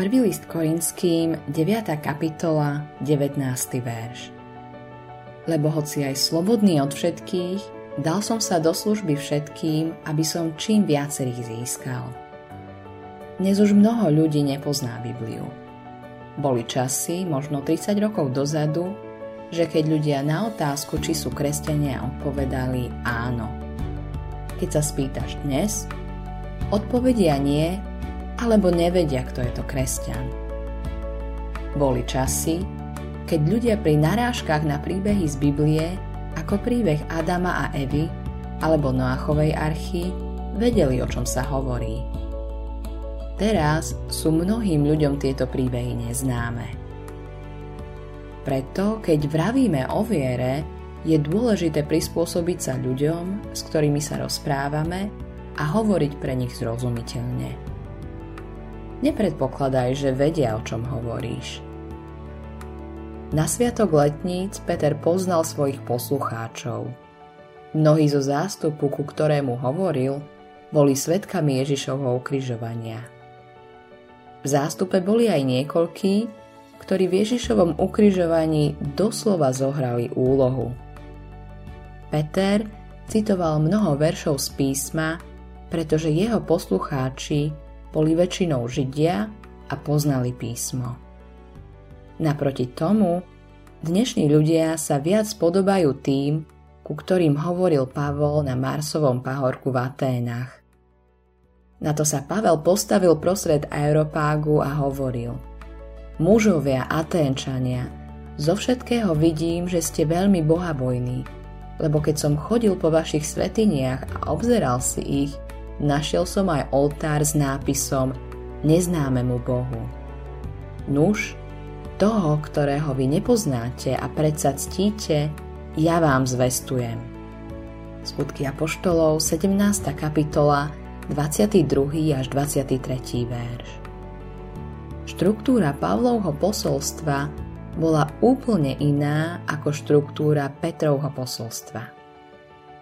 Prvý list Korinským, 9. kapitola, 19. verš. Lebo hoci aj slobodný od všetkých, dal som sa do služby všetkým, aby som čím viacerých získal. Dnes už mnoho ľudí nepozná Bibliu. Boli časy, možno 30 rokov dozadu, že keď ľudia na otázku, či sú kresťania, odpovedali áno. Keď sa spýtaš dnes, odpovedia nie, alebo nevedia, kto je to kresťan. Boli časy, keď ľudia pri narážkach na príbehy z Biblie, ako príbeh Adama a Evy alebo Noachovej archy, vedeli, o čom sa hovorí. Teraz sú mnohým ľuďom tieto príbehy neznáme. Preto, keď vravíme o viere, je dôležité prispôsobiť sa ľuďom, s ktorými sa rozprávame a hovoriť pre nich zrozumiteľne. Nepredpokladaj, že vedia, o čom hovoríš. Na sviatok letníc Peter poznal svojich poslucháčov. Mnohí zo zástupu, ku ktorému hovoril, boli svetkami Ježišovho ukrižovania. V zástupe boli aj niekoľkí, ktorí v Ježišovom ukrižovaní doslova zohrali úlohu. Peter citoval mnoho veršov z písma, pretože jeho poslucháči boli väčšinou Židia a poznali písmo. Naproti tomu, dnešní ľudia sa viac podobajú tým, ku ktorým hovoril Pavol na Marsovom pahorku v Aténach. Na to sa Pavel postavil prosred Európágu a hovoril Mužovia Aténčania, zo všetkého vidím, že ste veľmi bohabojní, lebo keď som chodil po vašich svetiniach a obzeral si ich, našiel som aj oltár s nápisom Neznámemu Bohu. Nuž, toho, ktorého vy nepoznáte a predsa ctíte, ja vám zvestujem. Skutky Apoštolov, 17. kapitola, 22. až 23. verš. Štruktúra Pavlovho posolstva bola úplne iná ako štruktúra Petrovho posolstva.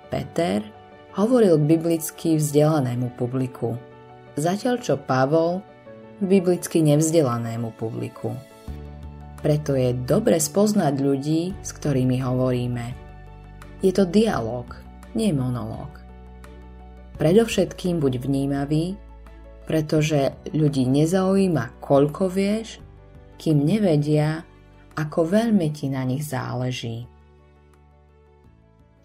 Peter hovoril biblicky vzdelanému publiku, zatiaľ čo Pavol biblicky nevzdelanému publiku. Preto je dobre spoznať ľudí, s ktorými hovoríme. Je to dialog, nie monológ. Predovšetkým buď vnímavý, pretože ľudí nezaujíma, koľko vieš, kým nevedia, ako veľmi ti na nich záleží.